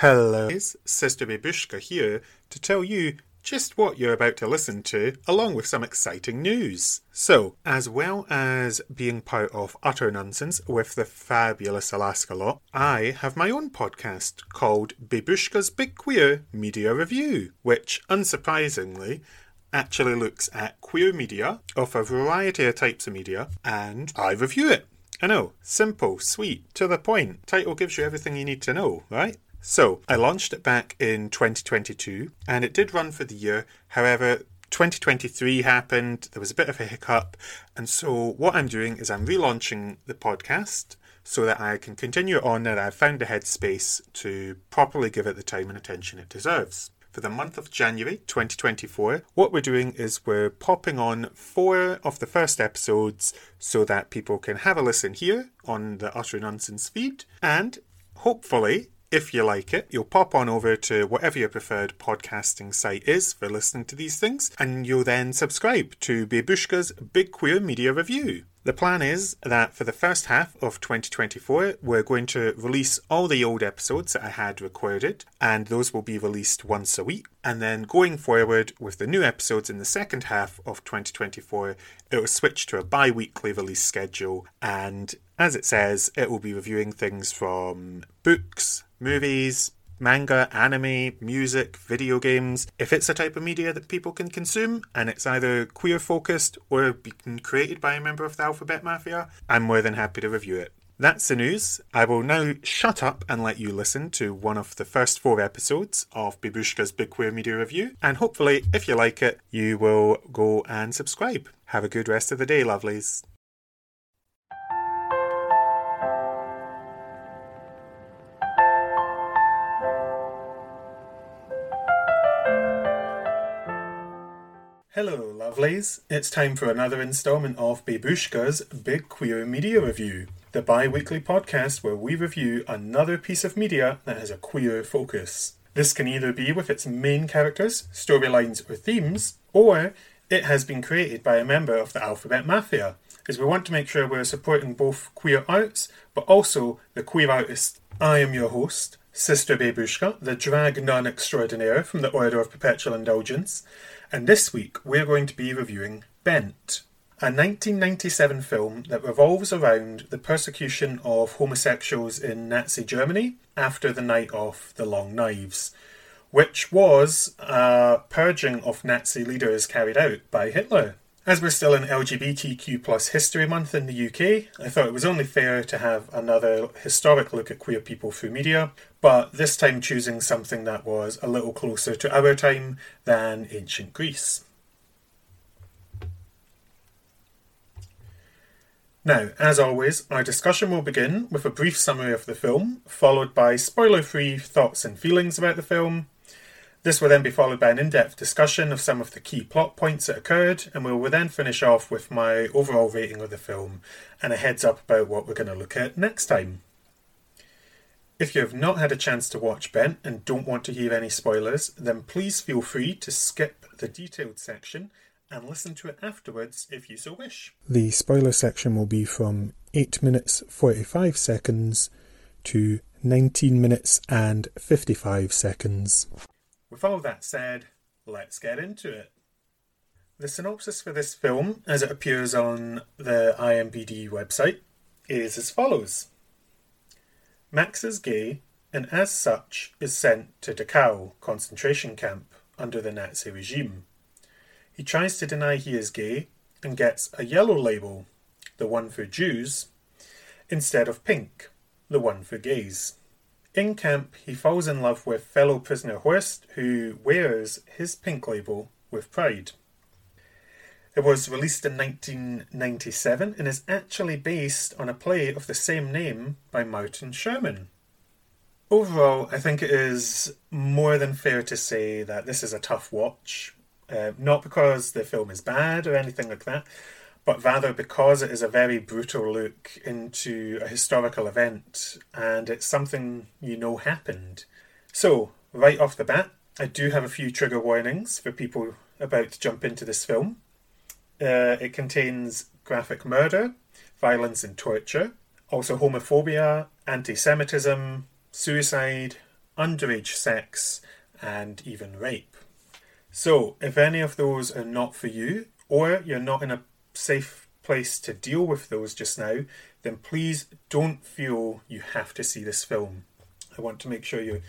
Hello, Sister Babeushka here to tell you just what you're about to listen to, along with some exciting news. So, as well as being part of Utter Nunsense with the fabulous Alaska Lott, I have my own podcast called Babeushka's Big Queer Media Review, which, unsurprisingly, actually looks at queer media of a variety of types of media, and I review it. I know, simple, sweet, to the point. Title gives you everything you need to know, right? So, I launched it back in 2022 and it did run for the year. However, 2023 happened, there was a bit of a hiccup, and so what I'm doing is I'm relaunching the podcast so that I can continue on and I've found the headspace to properly give it the time and attention it deserves. For the month of January 2024, what we're doing is we're popping on four of the first episodes so that people can have a listen here on the Utter Nunsense feed, and hopefully if you like it, you'll pop on over to whatever your preferred podcasting site is for listening to these things, and you'll then subscribe to Babeushka's Big Queer Media Review. The plan is that for the first half of 2024, we're going to release all the old episodes that I had recorded, and those will be released once a week. And then going forward with the new episodes in the second half of 2024, it will switch to a bi weekly release schedule. And as it says, it will be reviewing things from books, movies, manga, anime, music, video games. If it's a type of media that people can consume and it's either queer focused or created by a member of the Alphabet Mafia, I'm more than happy to review it. That's the news. I will now shut up and let you listen to one of the first four episodes of Babeushka's Big Queer Media Review, and hopefully, if you like it, you will go and subscribe. Have a good rest of the day, lovelies. Hello, lovelies. It's time for another instalment of Babeushka's Big Queer Media Review, the bi weekly podcast where we review another piece of media that has a queer focus. This can either be with its main characters, storylines, or themes, or it has been created by a member of the Alphabet Mafia, as we want to make sure we're supporting both queer arts but also the queer artist. I am your host, Sister Babeushka, the drag nun extraordinaire from the Order of Perpetual Indulgence, and this week we're going to be reviewing Bent, a 1997 film that revolves around the persecution of homosexuals in Nazi Germany after the Night of the Long Knives, which was a purging of Nazi leaders carried out by Hitler. As we're still in LGBTQ plus History Month in the UK, I thought it was only fair to have another historic look at queer people through media, but this time choosing something that was a little closer to our time than ancient Greece. Now, as always, our discussion will begin with a brief summary of the film, followed by spoiler free thoughts and feelings about the film, this will then be followed by an in depth discussion of some of the key plot points that occurred, and we will then finish off with my overall rating of the film and a heads up about what we're going to look at next time. If you have not had a chance to watch Bent and don't want to hear any spoilers, then please feel free to skip the detailed section and listen to it afterwards if you so wish. The spoiler section will be from 8 minutes 45 seconds to 19 minutes and 55 seconds. With all that said, let's get into it. The synopsis for this film, as it appears on the IMBD website, is as follows Max is gay and, as such, is sent to Dachau concentration camp under the Nazi regime. He tries to deny he is gay and gets a yellow label, the one for Jews, instead of pink, the one for gays. In camp, he falls in love with fellow prisoner Horst, who wears his pink label with pride. It was released in 1997 and is actually based on a play of the same name by Martin Sherman. Overall, I think it is more than fair to say that this is a tough watch. Uh, not because the film is bad or anything like that, but rather because it is a very brutal look into a historical event and it's something you know happened. So, right off the bat, I do have a few trigger warnings for people about to jump into this film. Uh, it contains graphic murder, violence and torture, also homophobia, anti Semitism, suicide, underage sex, and even rape. So, if any of those are not for you, or you're not in a safe place to deal with those just now, then please don't feel you have to see this film. I want to make sure you're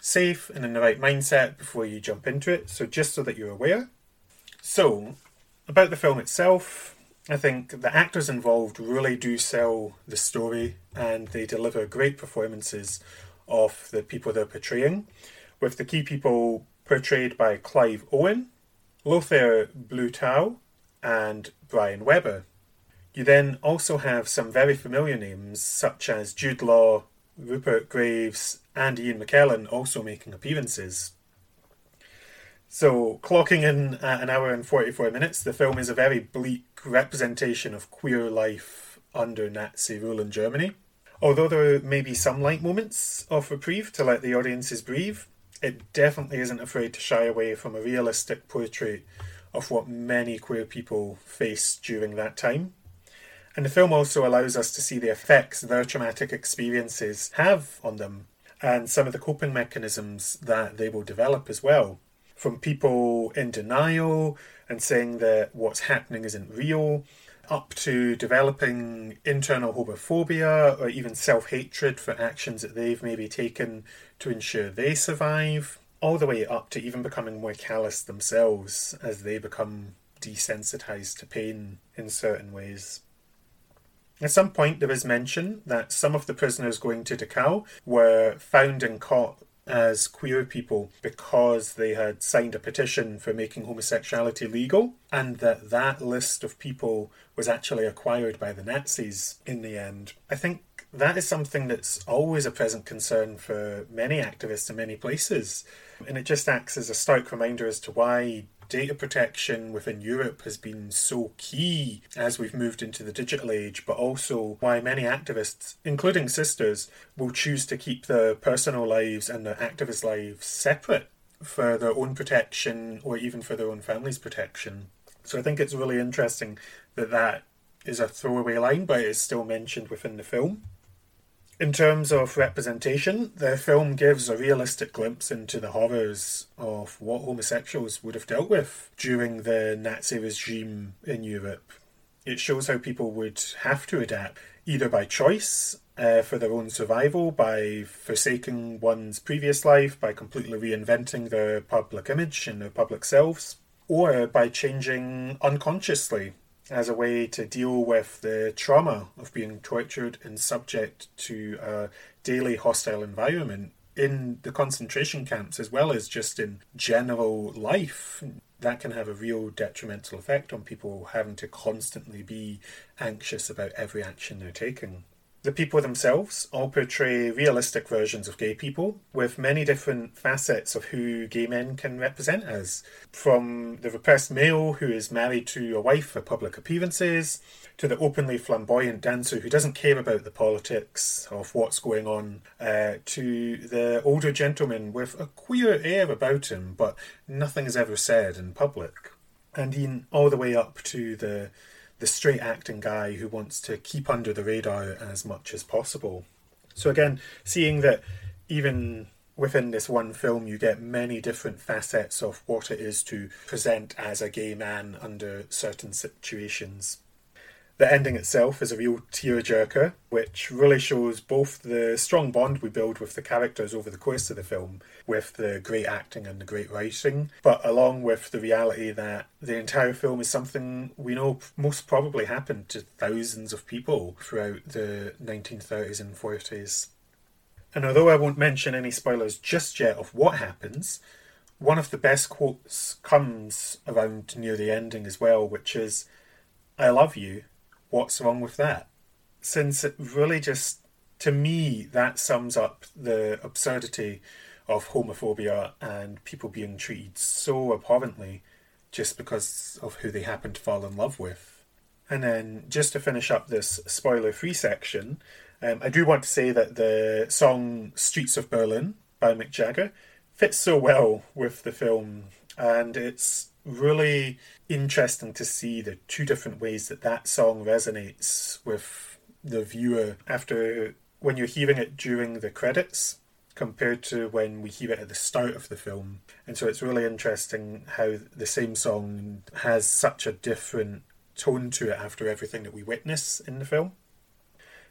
safe and in the right mindset before you jump into it, so just so that you're aware. So, about the film itself, I think the actors involved really do sell the story and they deliver great performances of the people they're portraying, with the key people portrayed by Clive Owen, Lothar Blutau, and Brian Webber. You then also have some very familiar names such as Jude Law, Rupert Graves, and Ian McKellen also making appearances. So, clocking in at an hour and 44 minutes, the film is a very bleak representation of queer life under Nazi rule in Germany. Although there may be some light moments of reprieve to let the audiences breathe, it definitely isn't afraid to shy away from a realistic portrait of what many queer people face during that time. And the film also allows us to see the effects their traumatic experiences have on them and some of the coping mechanisms that they will develop as well. From people in denial and saying that what's happening isn't real, up to developing internal homophobia or even self hatred for actions that they've maybe taken to ensure they survive, all the way up to even becoming more callous themselves as they become desensitized to pain in certain ways. At some point, there is mention that some of the prisoners going to Dachau were found and caught as queer people because they had signed a petition for making homosexuality legal, and that that list of people was actually acquired by the Nazis in the end. I think that is something that's always a present concern for many activists in many places. And it just acts as a stark reminder as to why data protection within Europe has been so key as we've moved into the digital age, but also why many activists, including sisters, will choose to keep their personal lives and their activist lives separate for their own protection or even for their own family's protection. So I think it's really interesting that that is a throwaway line, but it's still mentioned within the film. In terms of representation, the film gives a realistic glimpse into the horrors of what homosexuals would have dealt with during the Nazi regime in Europe. It shows how people would have to adapt, either by choice uh, for their own survival, by forsaking one's previous life, by completely reinventing their public image and their public selves, or by changing unconsciously as a way to deal with the trauma of being tortured and subject to a daily hostile environment in the concentration camps as well as just in general life. That can have a real detrimental effect on people having to constantly be anxious about every action they're taking. The people themselves all portray realistic versions of gay people, with many different facets of who gay men can represent as. From the repressed male who is married to a wife for public appearances, to the openly flamboyant dancer who doesn't care about the politics of what's going on, uh, to the older gentleman with a queer air about him, but nothing is ever said in public. And even all the way up to the the straight acting guy who wants to keep under the radar as much as possible. So again, seeing that even within this one film you get many different facets of what it is to present as a gay man under certain situations. The ending itself is a real tearjerker, which really shows both the strong bond we build with the characters over the course of the film, with the great acting and the great writing, but along with the reality that the entire film is something we know most probably happened to thousands of people throughout the 1930s and 40s. And although I won't mention any spoilers just yet of what happens, one of the best quotes comes around near the ending as well, which is, I love you what's wrong with that? Since it really just, to me, that sums up the absurdity of homophobia and people being treated so abhorrently just because of who they happen to fall in love with. And then, just to finish up this spoiler free section, um, I do want to say that the song Streets of Berlin by Mick Jagger fits so well with the film, and it's really interesting to see the two different ways that that song resonates with the viewer after when you're hearing it during the credits compared to when we hear it at the start of the film. And so it's really interesting how the same song has such a different tone to it after everything that we witness in the film.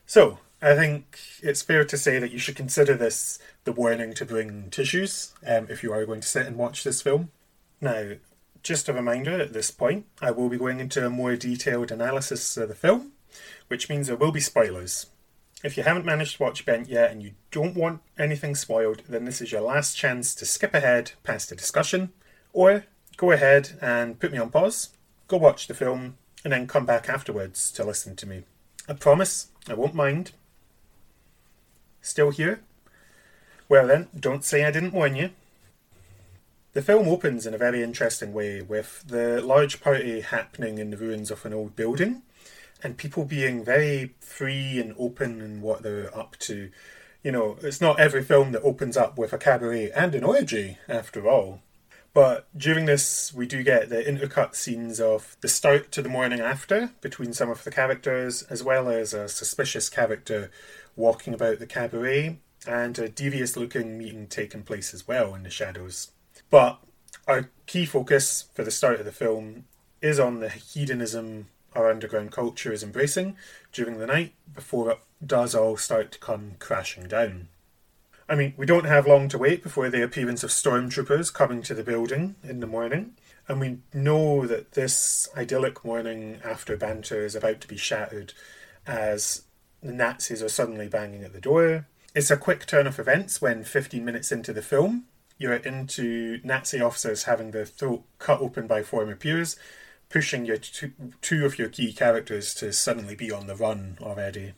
So, I think it's fair to say that you should consider this the warning to bring tissues um, if you are going to sit and watch this film. Now, just a reminder at this point, I will be going into a more detailed analysis of the film, which means there will be spoilers. If you haven't managed to watch Bent yet and you don't want anything spoiled, then this is your last chance to skip ahead past the discussion, or go ahead and put me on pause, go watch the film, and then come back afterwards to listen to me. I promise I won't mind. Still here? Well then, don't say I didn't warn you. The film opens in a very interesting way with the large party happening in the ruins of an old building and people being very free and open in what they're up to. You know, it's not every film that opens up with a cabaret and an orgy, after all. But during this, we do get the intercut scenes of the start to the morning after between some of the characters, as well as a suspicious character walking about the cabaret, and a devious looking meeting taking place as well in the shadows. But our key focus for the start of the film is on the hedonism our underground culture is embracing during the night before it does all start to come crashing down. I mean, we don't have long to wait before the appearance of stormtroopers coming to the building in the morning, and we know that this idyllic morning after banter is about to be shattered as the Nazis are suddenly banging at the door. It's a quick turn of events when 15 minutes into the film, you're into Nazi officers having their throat cut open by former peers, pushing your two, two of your key characters to suddenly be on the run already.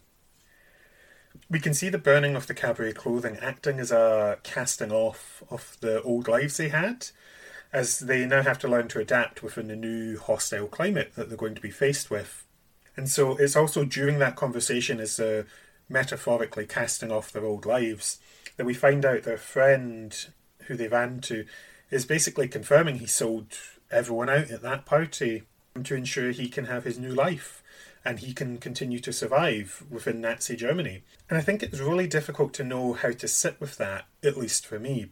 We can see the burning of the cabaret clothing acting as a casting off of the old lives they had, as they now have to learn to adapt within the new hostile climate that they're going to be faced with. And so it's also during that conversation, as they're metaphorically casting off their old lives, that we find out their friend who they ran to is basically confirming he sold everyone out at that party to ensure he can have his new life and he can continue to survive within Nazi Germany. And I think it's really difficult to know how to sit with that, at least for me.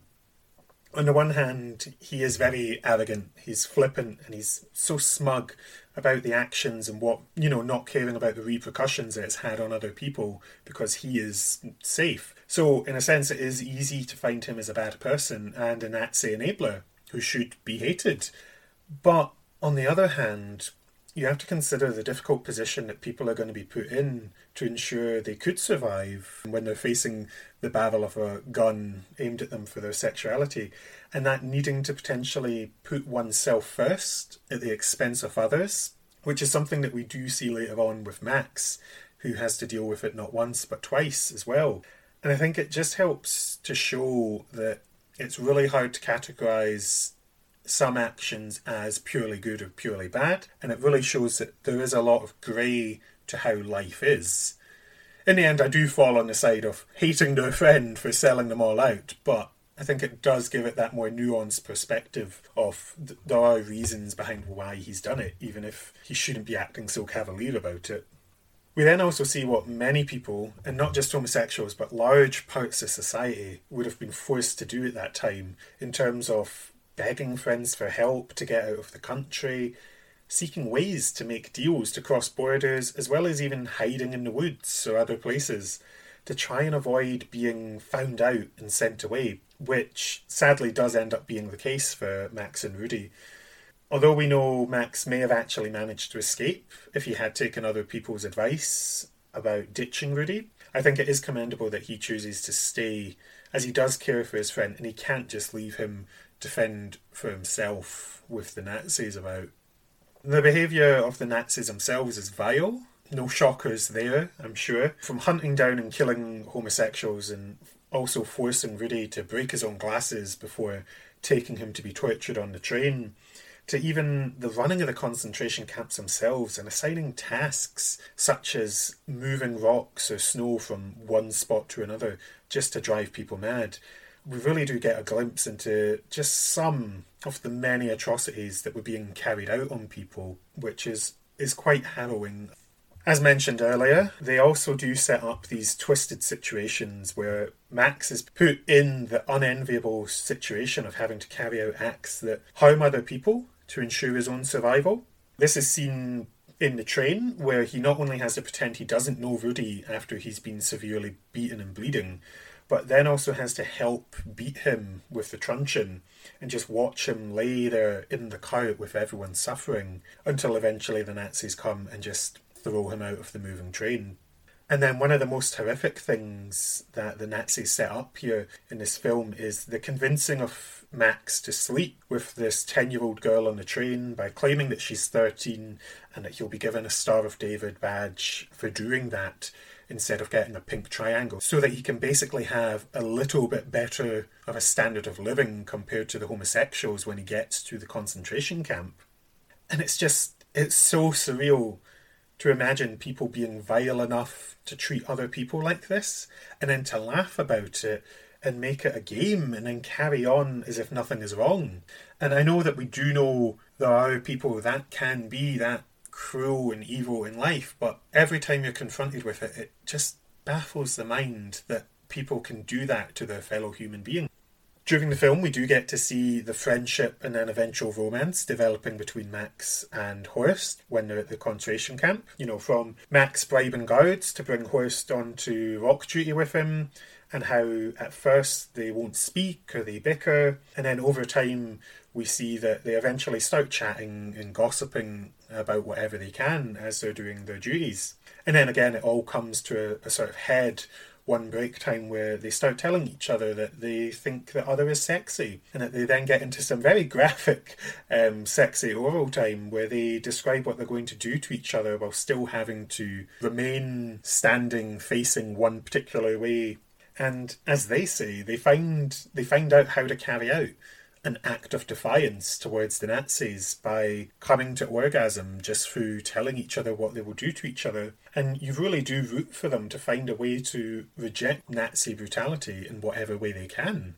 On the one hand, he is very arrogant, he's flippant, and he's so smug about the actions and what, you know, not caring about the repercussions it's had on other people because he is safe. So, in a sense, it is easy to find him as a bad person and a Nazi enabler who should be hated. But on the other hand, you have to consider the difficult position that people are going to be put in to ensure they could survive when they're facing the barrel of a gun aimed at them for their sexuality, and that needing to potentially put oneself first at the expense of others, which is something that we do see later on with Max, who has to deal with it not once but twice as well. And I think it just helps to show that it's really hard to categorize some actions as purely good or purely bad, and it really shows that there is a lot of grey to how life is. In the end, I do fall on the side of hating their friend for selling them all out, but I think it does give it that more nuanced perspective of th- there are reasons behind why he's done it, even if he shouldn't be acting so cavalier about it. We then also see what many people, and not just homosexuals, but large parts of society, would have been forced to do at that time in terms of begging friends for help to get out of the country, seeking ways to make deals to cross borders, as well as even hiding in the woods or other places to try and avoid being found out and sent away, which sadly does end up being the case for Max and Rudy. Although we know Max may have actually managed to escape if he had taken other people's advice about ditching Rudy, I think it is commendable that he chooses to stay as he does care for his friend and he can't just leave him defend for himself with the Nazis about. The behaviour of the Nazis themselves is vile. No shockers there, I'm sure. From hunting down and killing homosexuals and also forcing Rudy to break his own glasses before taking him to be tortured on the train, to even the running of the concentration camps themselves and assigning tasks such as moving rocks or snow from one spot to another just to drive people mad we really do get a glimpse into just some of the many atrocities that were being carried out on people, which is is quite harrowing. As mentioned earlier, they also do set up these twisted situations where Max is put in the unenviable situation of having to carry out acts that harm other people to ensure his own survival. This is seen in the train, where he not only has to pretend he doesn't know Rudy after he's been severely beaten and bleeding, but then also has to help beat him with the truncheon and just watch him lay there in the cart with everyone suffering until eventually the Nazis come and just throw him out of the moving train. And then one of the most horrific things that the Nazis set up here in this film is the convincing of Max to sleep with this 10 year old girl on the train by claiming that she's 13 and that he'll be given a Star of David badge for doing that instead of getting a pink triangle, so that he can basically have a little bit better of a standard of living compared to the homosexuals when he gets to the concentration camp. And it's just, it's so surreal to imagine people being vile enough to treat other people like this and then to laugh about it and make it a game and then carry on as if nothing is wrong. And I know that we do know there are people that can be that cruel and evil in life, but every time you're confronted with it, it just baffles the mind that people can do that to their fellow human being. During the film, we do get to see the friendship and then eventual romance developing between Max and Horst when they're at the concentration camp. You know, from Max bribing guards to bring Horst onto rock duty with him, and how at first they won't speak or they bicker, and then over time we see that they eventually start chatting and gossiping about whatever they can as they're doing their duties. And then again, it all comes to a, a sort of head one break time where they start telling each other that they think the other is sexy, and that they then get into some very graphic, um, sexy oral time where they describe what they're going to do to each other while still having to remain standing facing one particular way. And as they say, they find they find out how to carry out an act of defiance towards the Nazis by coming to orgasm just through telling each other what they will do to each other. And you really do root for them to find a way to reject Nazi brutality in whatever way they can.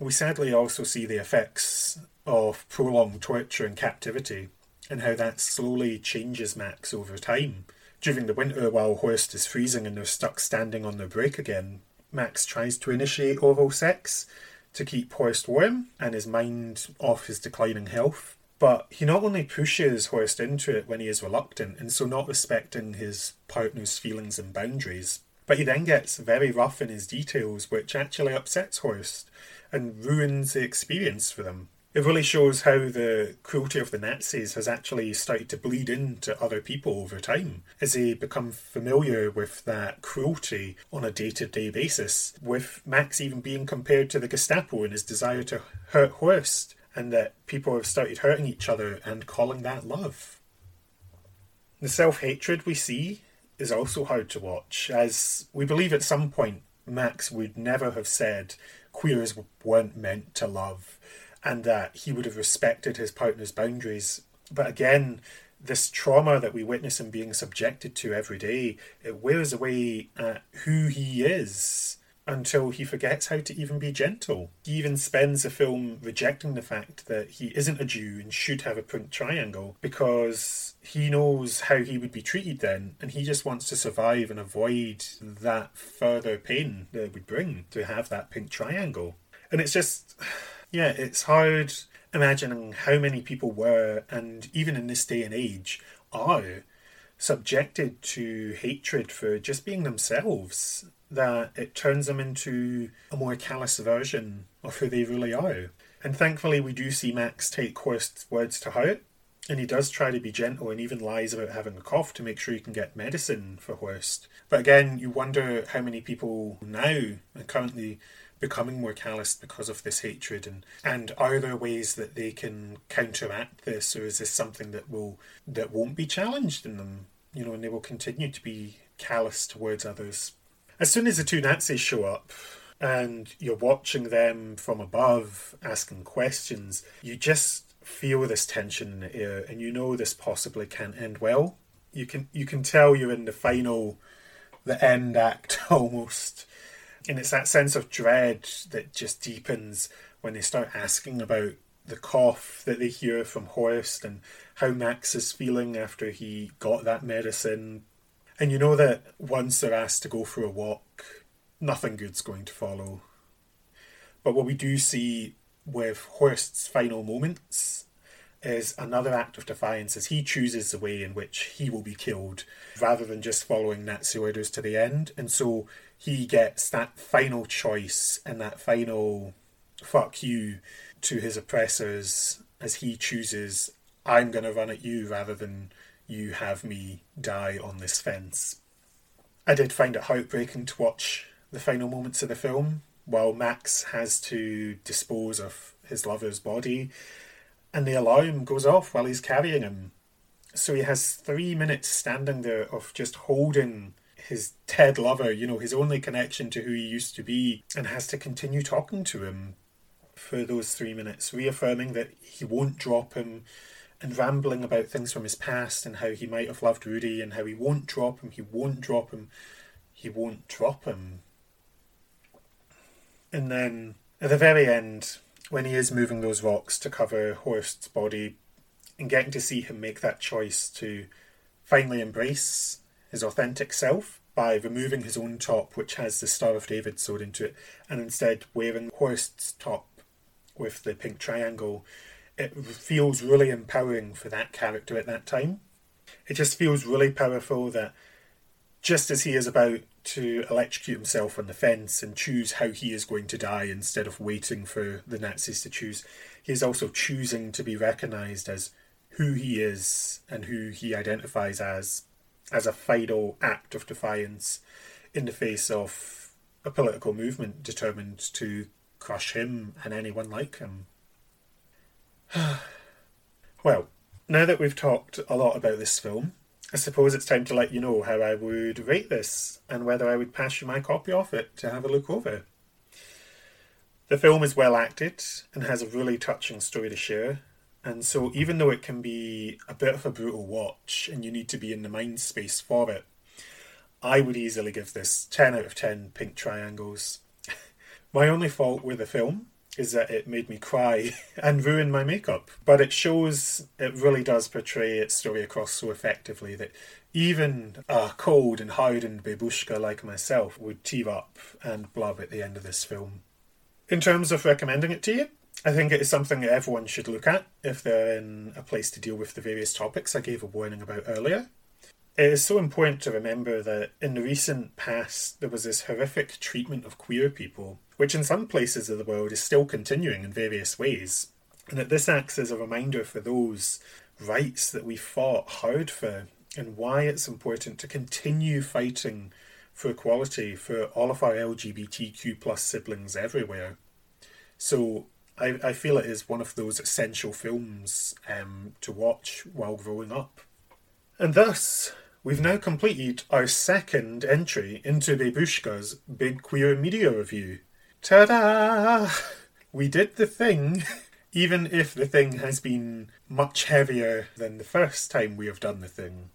We sadly also see the effects of prolonged torture and captivity, and how that slowly changes Max over time. During the winter, while Horst is freezing and they're stuck standing on their break again, Max tries to initiate oral sex, to keep Horst warm and his mind off his declining health. But he not only pushes Horst into it when he is reluctant and so not respecting his partner's feelings and boundaries, but he then gets very rough in his details, which actually upsets Horst and ruins the experience for them. It really shows how the cruelty of the Nazis has actually started to bleed into other people over time as they become familiar with that cruelty on a day to day basis, with Max even being compared to the Gestapo in his desire to hurt Horst, and that people have started hurting each other and calling that love. The self hatred we see is also hard to watch, as we believe at some point Max would never have said queers weren't meant to love and that he would have respected his partner's boundaries. But again, this trauma that we witness him being subjected to every day, it wears away at who he is until he forgets how to even be gentle. He even spends the film rejecting the fact that he isn't a Jew and should have a pink triangle because he knows how he would be treated then and he just wants to survive and avoid that further pain that it would bring to have that pink triangle. And it's just yeah, it's hard imagining how many people were, and even in this day and age, are subjected to hatred for just being themselves, that it turns them into a more callous version of who they really are. And thankfully, we do see Max take Horst's words to heart, and he does try to be gentle and even lies about having a cough to make sure he can get medicine for Horst. But again, you wonder how many people now are currently becoming more callous because of this hatred and and are there ways that they can counteract this or is this something that will that won't be challenged in them you know and they will continue to be callous towards others? As soon as the two nazis show up and you're watching them from above asking questions you just feel this tension in the air and you know this possibly can't end well. You can you can tell you're in the final the end act almost and it's that sense of dread that just deepens when they start asking about the cough that they hear from Horst and how Max is feeling after he got that medicine. And you know that once they're asked to go for a walk, nothing good's going to follow. But what we do see with Horst's final moments is another act of defiance as he chooses the way in which he will be killed rather than just following Nazi orders to the end. And so he gets that final choice and that final fuck you to his oppressors as he chooses, I'm going to run at you rather than you have me die on this fence. I did find it heartbreaking to watch the final moments of the film while Max has to dispose of his lover's body and the alarm goes off while he's carrying him. So he has three minutes standing there of just holding his Ted lover, you know, his only connection to who he used to be, and has to continue talking to him for those three minutes, reaffirming that he won't drop him and rambling about things from his past and how he might have loved Rudy and how he won't drop him, he won't drop him, he won't drop him. And then at the very end, when he is moving those rocks to cover Horst's body and getting to see him make that choice to finally embrace his authentic self by removing his own top, which has the Star of David sewed into it, and instead wearing Horst's top with the pink triangle, it feels really empowering for that character at that time. It just feels really powerful that just as he is about to electrocute himself on the fence and choose how he is going to die instead of waiting for the Nazis to choose, he is also choosing to be recognised as who he is and who he identifies as, as a final act of defiance in the face of a political movement determined to crush him and anyone like him. well, now that we've talked a lot about this film, I suppose it's time to let you know how I would rate this and whether I would pass you my copy of it to have a look over. The film is well acted and has a really touching story to share, and so even though it can be a bit of a brutal watch and you need to be in the mind space for it, I would easily give this 10 out of 10 pink triangles. My only fault with the film is that it made me cry and ruin my makeup. But it shows, it really does portray its story across so effectively that even a cold and hardened babushka like myself would tear up and blub at the end of this film. In terms of recommending it to you, I think it is something that everyone should look at if they're in a place to deal with the various topics I gave a warning about earlier. It is so important to remember that in the recent past there was this horrific treatment of queer people, which in some places of the world is still continuing in various ways, and that this acts as a reminder for those rights that we fought hard for and why it's important to continue fighting for equality for all of our LGBTQ plus siblings everywhere. So I, I feel it is one of those essential films um, to watch while growing up. And thus, we've now completed our second entry into Babeushka's Big Queer Media Review. Ta da! We did the thing, even if the thing has been much heavier than the first time we have done the thing.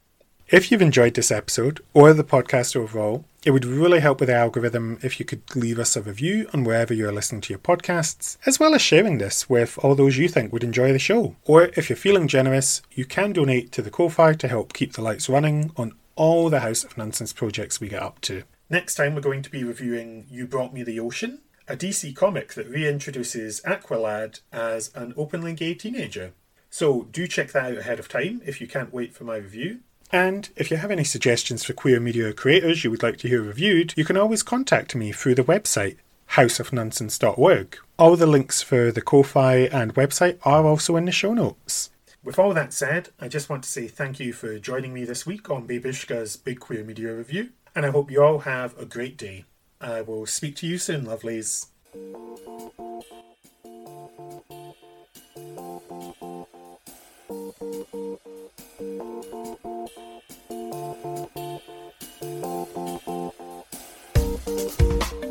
If you've enjoyed this episode or the podcast overall, it would really help with the algorithm if you could leave us a review on wherever you're listening to your podcasts, as well as sharing this with all those you think would enjoy the show. Or if you're feeling generous, you can donate to the Ko-Fi to help keep the lights running on all the Haus of Nunsense projects we get up to. Next time we're going to be reviewing You Brought Me the Ocean, a DC comic that reintroduces Aqualad as an openly gay teenager. So do check that out ahead of time if you can't wait for my review. And if you have any suggestions for queer media creators you would like to hear reviewed, you can always contact me through the website hausofnunsense.org. All the links for the Ko-Fi and website are also in the show notes. With all that said, I just want to say thank you for joining me this week on Babeushka's Big Queer Media Review, and I hope you all have a great day. I will speak to you soon, lovelies. Thank you.